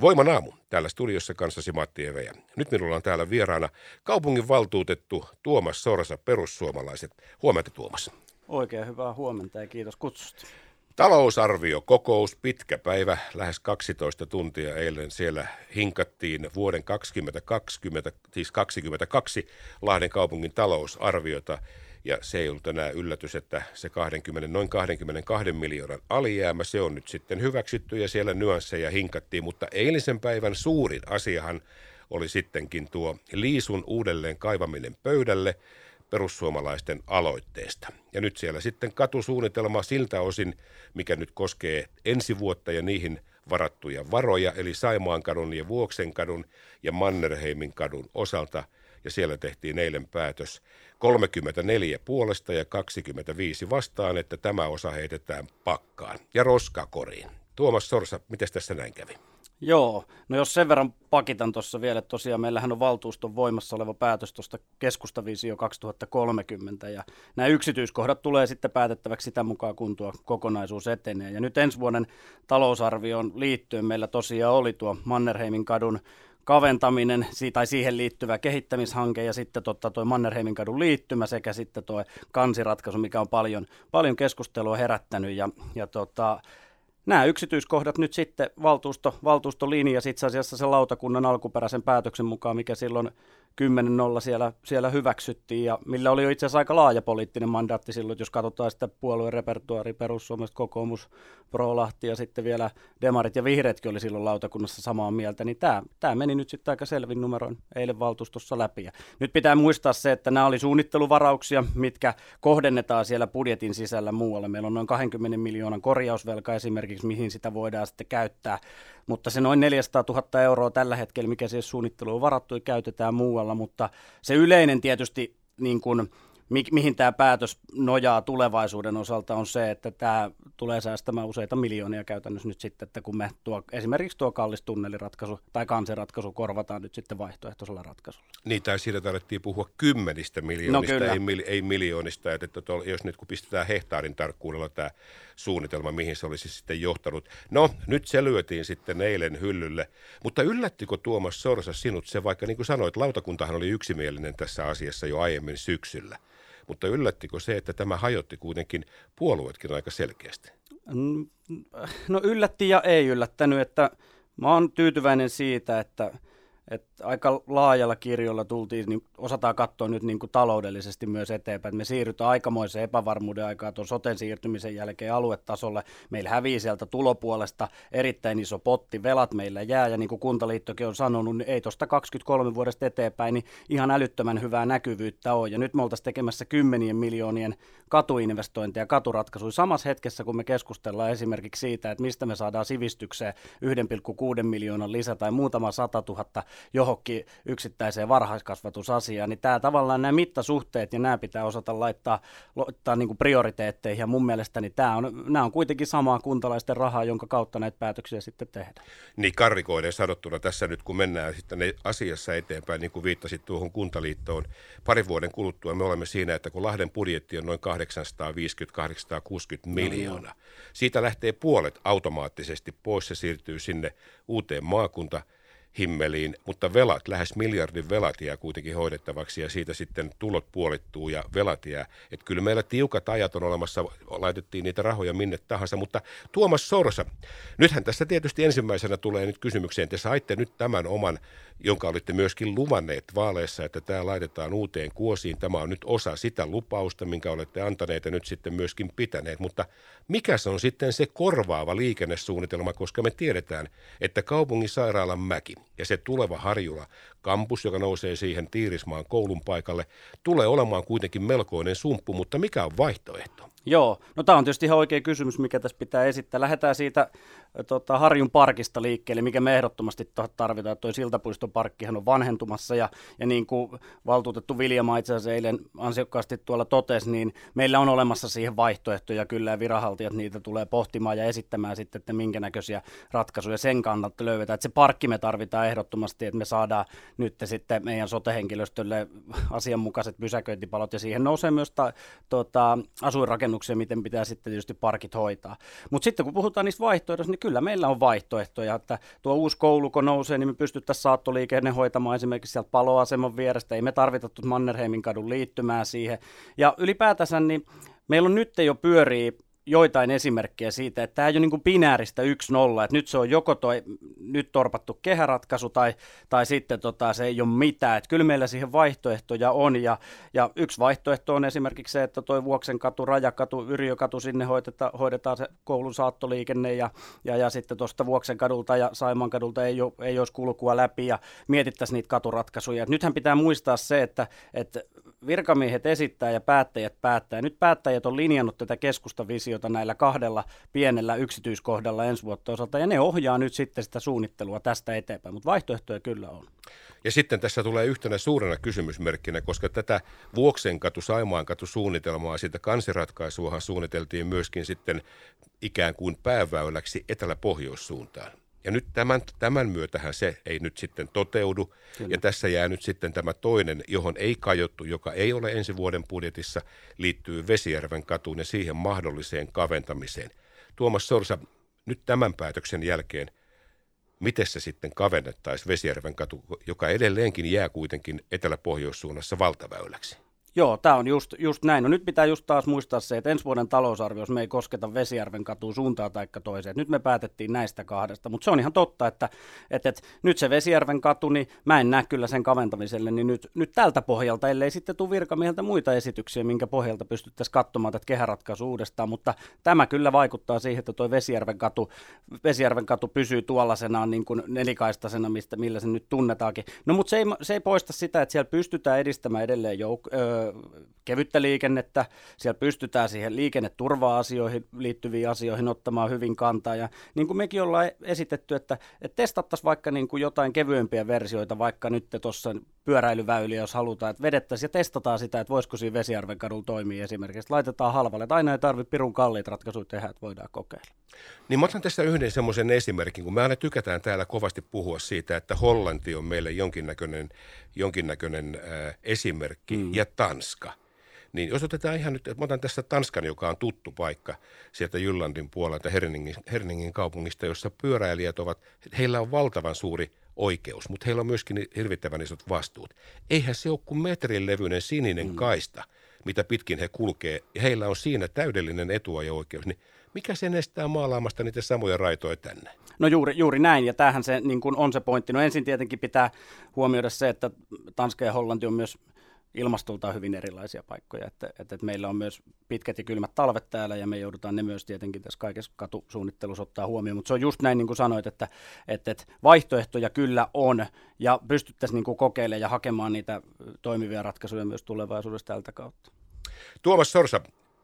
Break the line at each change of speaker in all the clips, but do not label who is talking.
Voiman aamu. Täällä studiossa kanssasi Matti Evejä. Nyt minulla on täällä vieraana kaupungin valtuutettu Tuomas Sorsa, perussuomalaiset. Huomenta Tuomas.
Oikein hyvää huomenta ja kiitos kutsusta.
Talousarvio, kokous, pitkä päivä, lähes 12 tuntia eilen siellä hinkattiin vuoden 2020, siis 22 Lahden kaupungin talousarviota. Ja se ei ollut enää yllätys, että se 20, noin 22 miljoonan alijäämä, se on nyt sitten hyväksytty ja siellä nyansseja hinkattiin. Mutta eilisen päivän suurin asiahan oli sittenkin tuo liisun uudelleen kaivaminen pöydälle perussuomalaisten aloitteesta. Ja nyt siellä sitten katusuunnitelma siltä osin, mikä nyt koskee ensi vuotta ja niihin varattuja varoja, eli Saimaankadun ja Vuoksenkadun ja Mannerheimin kadun osalta. Ja siellä tehtiin eilen päätös 34 puolesta ja 25 vastaan, että tämä osa heitetään pakkaan ja roskakoriin. Tuomas Sorsa, miten tässä näin kävi?
Joo, no jos sen verran pakitan tuossa vielä, että tosiaan meillähän on valtuuston voimassa oleva päätös tuosta keskustavisio 2030 ja nämä yksityiskohdat tulee sitten päätettäväksi sitä mukaan, kun tuo kokonaisuus etenee. Ja nyt ensi vuoden talousarvioon liittyen meillä tosiaan oli tuo Mannerheimin kadun kaventaminen tai siihen liittyvä kehittämishanke ja sitten totta toi Mannerheimin kadun liittymä sekä sitten tuo kansiratkaisu, mikä on paljon, paljon keskustelua herättänyt. Ja, ja tota, nämä yksityiskohdat nyt sitten valtuusto, valtuusto linjasi itse asiassa sen lautakunnan alkuperäisen päätöksen mukaan, mikä silloin 10-0 siellä, siellä hyväksyttiin ja millä oli jo itse asiassa aika laaja poliittinen mandaatti silloin, jos katsotaan sitä puolueen repertuaari, perussuomalaiset, kokoomus, Prolahti ja sitten vielä Demarit ja Vihreätkin oli silloin lautakunnassa samaa mieltä, niin tämä, tämä meni nyt sitten aika selvin numeroin eilen valtuustossa läpi. Ja nyt pitää muistaa se, että nämä oli suunnitteluvarauksia, mitkä kohdennetaan siellä budjetin sisällä muualle. Meillä on noin 20 miljoonan korjausvelka esimerkiksi, mihin sitä voidaan sitten käyttää mutta se noin 400 000 euroa tällä hetkellä, mikä siis suunnittelu on varattu, käytetään muualla, mutta se yleinen tietysti niin kuin, mi- mihin tämä päätös nojaa tulevaisuuden osalta on se, että tämä tulee säästämään useita miljoonia käytännössä nyt sitten, että kun me tuo, esimerkiksi tuo kallis tunneliratkaisu tai kansiratkaisu korvataan nyt sitten vaihtoehtoisella ratkaisulla.
Niin, tai siitä tarvittiin puhua kymmenistä miljoonista, no, ei, mil, ei miljoonista, että, että jos nyt kun pistetään hehtaarin tarkkuudella tämä suunnitelma, mihin se olisi sitten johtanut. No, nyt se lyötiin sitten eilen hyllylle, mutta yllättikö Tuomas Sorsa sinut se, vaikka niin kuin sanoit, lautakuntahan oli yksimielinen tässä asiassa jo aiemmin syksyllä. Mutta yllättikö se, että tämä hajotti kuitenkin puolueetkin aika selkeästi?
No yllätti ja ei yllättänyt, että mä oon tyytyväinen siitä, että – että aika laajalla kirjolla tultiin, niin osataan katsoa nyt niin kuin taloudellisesti myös eteenpäin. Me siirrytään aikamoiseen epävarmuuden aikaa tuon soten siirtymisen jälkeen aluetasolle. Meillä hävii sieltä tulopuolesta erittäin iso potti, velat meillä jää ja niin kuin Kuntaliittokin on sanonut, niin ei tuosta 23 vuodesta eteenpäin niin ihan älyttömän hyvää näkyvyyttä ole. Ja nyt me oltaisiin tekemässä kymmenien miljoonien katuinvestointeja, katuratkaisuja samassa hetkessä, kun me keskustellaan esimerkiksi siitä, että mistä me saadaan sivistykseen 1,6 miljoonan lisä tai muutama 100 000 johonkin yksittäiseen varhaiskasvatusasiaan, niin tämä tavallaan nämä mittasuhteet ja nämä pitää osata laittaa, laittaa niin kuin prioriteetteihin. Ja mun mielestä tämä on, nämä on kuitenkin samaa kuntalaisten rahaa, jonka kautta näitä päätöksiä sitten tehdään.
Niin karrikoiden sanottuna tässä nyt kun mennään sitten asiassa eteenpäin, niin kuin viittasit tuohon kuntaliittoon, parin vuoden kuluttua me olemme siinä, että kun Lahden budjetti on noin 850-860 miljoonaa, siitä lähtee puolet automaattisesti pois, se siirtyy sinne uuteen maakunta himmeliin, mutta velat, lähes miljardin velat jää kuitenkin hoidettavaksi ja siitä sitten tulot puolittuu ja velat jää. Että kyllä meillä tiukat ajat on olemassa, laitettiin niitä rahoja minne tahansa, mutta Tuomas Sorsa, nythän tässä tietysti ensimmäisenä tulee nyt kysymykseen, te saitte nyt tämän oman, jonka olitte myöskin luvanneet vaaleissa, että tämä laitetaan uuteen kuosiin. Tämä on nyt osa sitä lupausta, minkä olette antaneet ja nyt sitten myöskin pitäneet, mutta mikä se on sitten se korvaava liikennesuunnitelma, koska me tiedetään, että kaupungin sairaalan mäki ja se tuleva Harjula kampus, joka nousee siihen Tiirismaan koulun paikalle, tulee olemaan kuitenkin melkoinen sumppu, mutta mikä on vaihtoehto?
Joo, no tämä on tietysti ihan oikea kysymys, mikä tässä pitää esittää. Lähdetään siitä tota, Harjun parkista liikkeelle, mikä me ehdottomasti tarvitaan. Tuo Siltapuiston parkkihan on vanhentumassa ja, ja niin kuin valtuutettu Viljama itse asiassa eilen ansiokkaasti tuolla totesi, niin meillä on olemassa siihen vaihtoehtoja kyllä ja viranhaltijat niitä tulee pohtimaan ja esittämään sitten, että minkä näköisiä ratkaisuja sen kannalta löydetään. Että se parkki me tarvitaan ehdottomasti, että me saadaan nyt sitten meidän sotehenkilöstölle asianmukaiset pysäköintipalot ja siihen nousee myös ta, tota, asuinrakennus rakennuksia, miten pitää sitten tietysti parkit hoitaa. Mutta sitten kun puhutaan niistä vaihtoehdoista, niin kyllä meillä on vaihtoehtoja, että tuo uusi koulu kun nousee, niin me pystyttäisiin saattoliikenne hoitamaan esimerkiksi sieltä paloaseman vierestä, ei me tarvita Mannerheimin kadun liittymään siihen. Ja ylipäätänsä niin meillä on nyt jo pyörii joitain esimerkkejä siitä, että tämä ei ole niin kuin binääristä 1-0, että nyt se on joko toi nyt torpattu kehäratkaisu tai, tai sitten tota, se ei ole mitään. Että kyllä meillä siihen vaihtoehtoja on ja, ja yksi vaihtoehto on esimerkiksi se, että toi Vuoksen katu, Rajakatu, Yrjökatu, sinne hoideta, hoidetaan se koulun saattoliikenne ja, ja, ja sitten tuosta Vuoksen kadulta ja Saimaan kadulta ei, ole, ei olisi kulkua läpi ja mietittäisiin niitä katuratkaisuja. Et nythän pitää muistaa se, että, että virkamiehet esittää ja päättäjät päättää. Nyt päättäjät on linjannut tätä keskustavisiota näillä kahdella pienellä yksityiskohdalla ensi vuotta osalta, ja ne ohjaa nyt sitten sitä suunnittelua tästä eteenpäin, mutta vaihtoehtoja kyllä on.
Ja sitten tässä tulee yhtenä suurena kysymysmerkkinä, koska tätä Vuoksenkatu, Saimaankatu suunnitelmaa, siitä kansiratkaisuahan suunniteltiin myöskin sitten ikään kuin pääväyläksi etelä-pohjoissuuntaan. Ja nyt tämän, tämän myötähän se ei nyt sitten toteudu. Kyllä. Ja tässä jää nyt sitten tämä toinen, johon ei kajottu, joka ei ole ensi vuoden budjetissa, liittyy Vesijärven katuun ja siihen mahdolliseen kaventamiseen. Tuomas Sorsa, nyt tämän päätöksen jälkeen, miten se sitten kavennettaisiin Vesijärven katu, joka edelleenkin jää kuitenkin etelä-pohjoissuunnassa valtaväyläksi?
Joo, tämä on just, just näin. No nyt pitää just taas muistaa se, että ensi vuoden talousarviossa me ei kosketa Vesijärven katuun suuntaan tai toiseen. Nyt me päätettiin näistä kahdesta, mutta se on ihan totta, että, että, että nyt se Vesijärven katu, niin mä en näe kyllä sen kaventamiselle, niin nyt, nyt tältä pohjalta, ellei sitten tule virkamieltä muita esityksiä, minkä pohjalta pystyttäisiin katsomaan tätä kehäratkaisu uudestaan, mutta tämä kyllä vaikuttaa siihen, että tuo Vesijärven katu, Vesijärven katu pysyy tuollaisenaan niin kuin nelikaistaisena, mistä, millä se nyt tunnetaankin. No mutta se ei, se ei poista sitä, että siellä pystytään edistämään edelleen jouk- öö, kevyttä liikennettä, siellä pystytään siihen liikenneturva-asioihin liittyviin asioihin ottamaan hyvin kantaa. Ja niin kuin mekin ollaan esitetty, että, että testattaisiin vaikka niin kuin jotain kevyempiä versioita, vaikka nyt tuossa pyöräilyväyliä, jos halutaan, että vedettäisiin ja testataan sitä, että voisiko siinä Vesijärven kadulla toimia esimerkiksi. Laitetaan halvalle, että aina ei tarvitse pirun kalliit ratkaisuja tehdä, että voidaan kokeilla.
Niin mä otan tässä yhden semmoisen esimerkin, kun me aina tykätään täällä kovasti puhua siitä, että Hollanti on meille jonkinnäköinen, jonkinnäköinen äh, esimerkki mm. ja Tanska. Niin jos otetaan ihan nyt, että mä otan tässä Tanskan, joka on tuttu paikka sieltä Jyllandin puolelta Herningin, Herningin kaupungista, jossa pyöräilijät ovat, heillä on valtavan suuri oikeus, mutta heillä on myöskin hirvittävän isot vastuut. Eihän se ole kuin metrin levyinen sininen mm. kaista, mitä pitkin he kulkee, ja heillä on siinä täydellinen etuajo-oikeus, niin mikä sen estää maalaamasta niitä samoja raitoja tänne?
No juuri, juuri näin, ja tämähän se niin kuin on se pointti. No ensin tietenkin pitää huomioida se, että Tanska ja Hollanti on myös ilmastoltaan hyvin erilaisia paikkoja, että, että, että meillä on myös pitkät ja kylmät talvet täällä ja me joudutaan ne myös tietenkin tässä kaikessa katusuunnittelussa ottaa huomioon, mutta se on just näin niin kuin sanoit, että, että, että vaihtoehtoja kyllä on ja pystyttäisiin niin kuin kokeilemaan ja hakemaan niitä toimivia ratkaisuja myös tulevaisuudessa tältä kautta.
Tuomas Sorsa,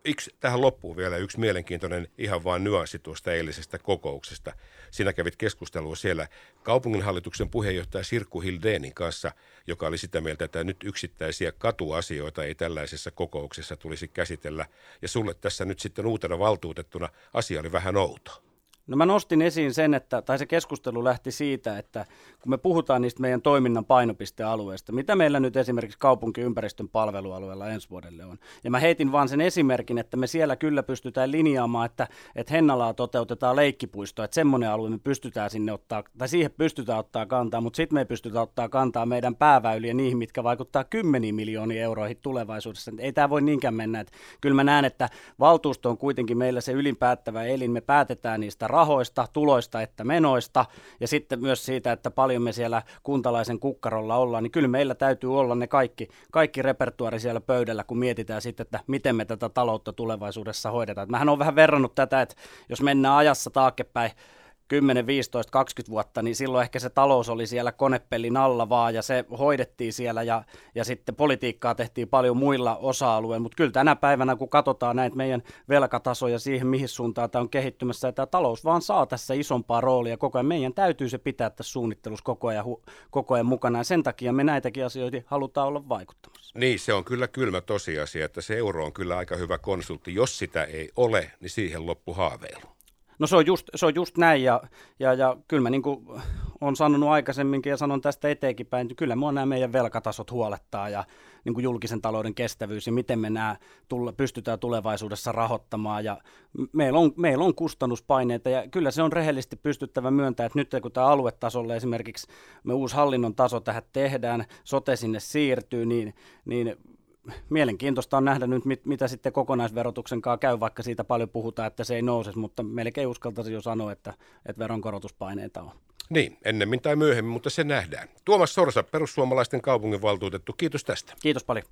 yksi, tähän loppuun vielä yksi mielenkiintoinen ihan vain nyanssi tuosta eilisestä kokouksesta. Sinä kävit keskustelua siellä kaupunginhallituksen puheenjohtaja Sirkku Hildeenin kanssa, joka oli sitä mieltä, että nyt yksittäisiä katuasioita ei tällaisessa kokouksessa tulisi käsitellä. Ja sulle tässä nyt sitten uutena valtuutettuna asia oli vähän outo.
No mä nostin esiin sen, että, tai se keskustelu lähti siitä, että kun me puhutaan niistä meidän toiminnan painopistealueista, mitä meillä nyt esimerkiksi kaupunkiympäristön palvelualueella ensi vuodelle on. Ja mä heitin vaan sen esimerkin, että me siellä kyllä pystytään linjaamaan, että, että Hennalaa toteutetaan leikkipuisto, että semmoinen alue me pystytään sinne ottaa, tai siihen pystytään ottaa kantaa, mutta sitten me ei pystytä ottaa kantaa meidän pääväyliä niihin, mitkä vaikuttaa kymmeniin miljoonia euroihin tulevaisuudessa. Ei tämä voi niinkään mennä, että kyllä mä näen, että valtuusto on kuitenkin meillä se ylinpäättävä elin, me päätetään niistä rahoista, tuloista että menoista ja sitten myös siitä, että paljon me siellä kuntalaisen kukkarolla ollaan, niin kyllä meillä täytyy olla ne kaikki, kaikki repertuari siellä pöydällä, kun mietitään sitten, että miten me tätä taloutta tulevaisuudessa hoidetaan. Mähän on vähän verrannut tätä, että jos mennään ajassa taaksepäin 10, 15, 20 vuotta, niin silloin ehkä se talous oli siellä konepellin alla vaan ja se hoidettiin siellä ja, ja sitten politiikkaa tehtiin paljon muilla osa-alueilla, mutta kyllä tänä päivänä kun katsotaan näitä meidän velkatasoja siihen, mihin suuntaan tämä on kehittymässä, tämä talous vaan saa tässä isompaa roolia koko ajan. Meidän täytyy se pitää tässä suunnittelussa koko ajan, koko ajan mukana ja sen takia me näitäkin asioita halutaan olla vaikuttamassa.
Niin, se on kyllä kylmä tosiasia, että se euro on kyllä aika hyvä konsultti. Jos sitä ei ole, niin siihen loppu haaveilu.
No se on just, se on just näin ja, ja, ja kyllä mä niin kuin on sanonut aikaisemminkin ja sanon tästä eteenkin päin, että kyllä mua nämä meidän velkatasot huolettaa ja niin kuin julkisen talouden kestävyys ja miten me nämä tulla, pystytään tulevaisuudessa rahoittamaan. Ja meillä, on, meillä on kustannuspaineita ja kyllä se on rehellisesti pystyttävä myöntämään, että nyt kun tämä aluetasolle esimerkiksi me uusi hallinnon taso tähän tehdään, sote sinne siirtyy, niin, niin mielenkiintoista on nähdä nyt, mit, mitä sitten kokonaisverotuksen kanssa käy, vaikka siitä paljon puhutaan, että se ei nouse, mutta melkein uskaltaisin jo sanoa, että, että veronkorotuspaineita on.
Niin, ennemmin tai myöhemmin, mutta se nähdään. Tuomas Sorsa, perussuomalaisten kaupunginvaltuutettu, kiitos tästä.
Kiitos paljon.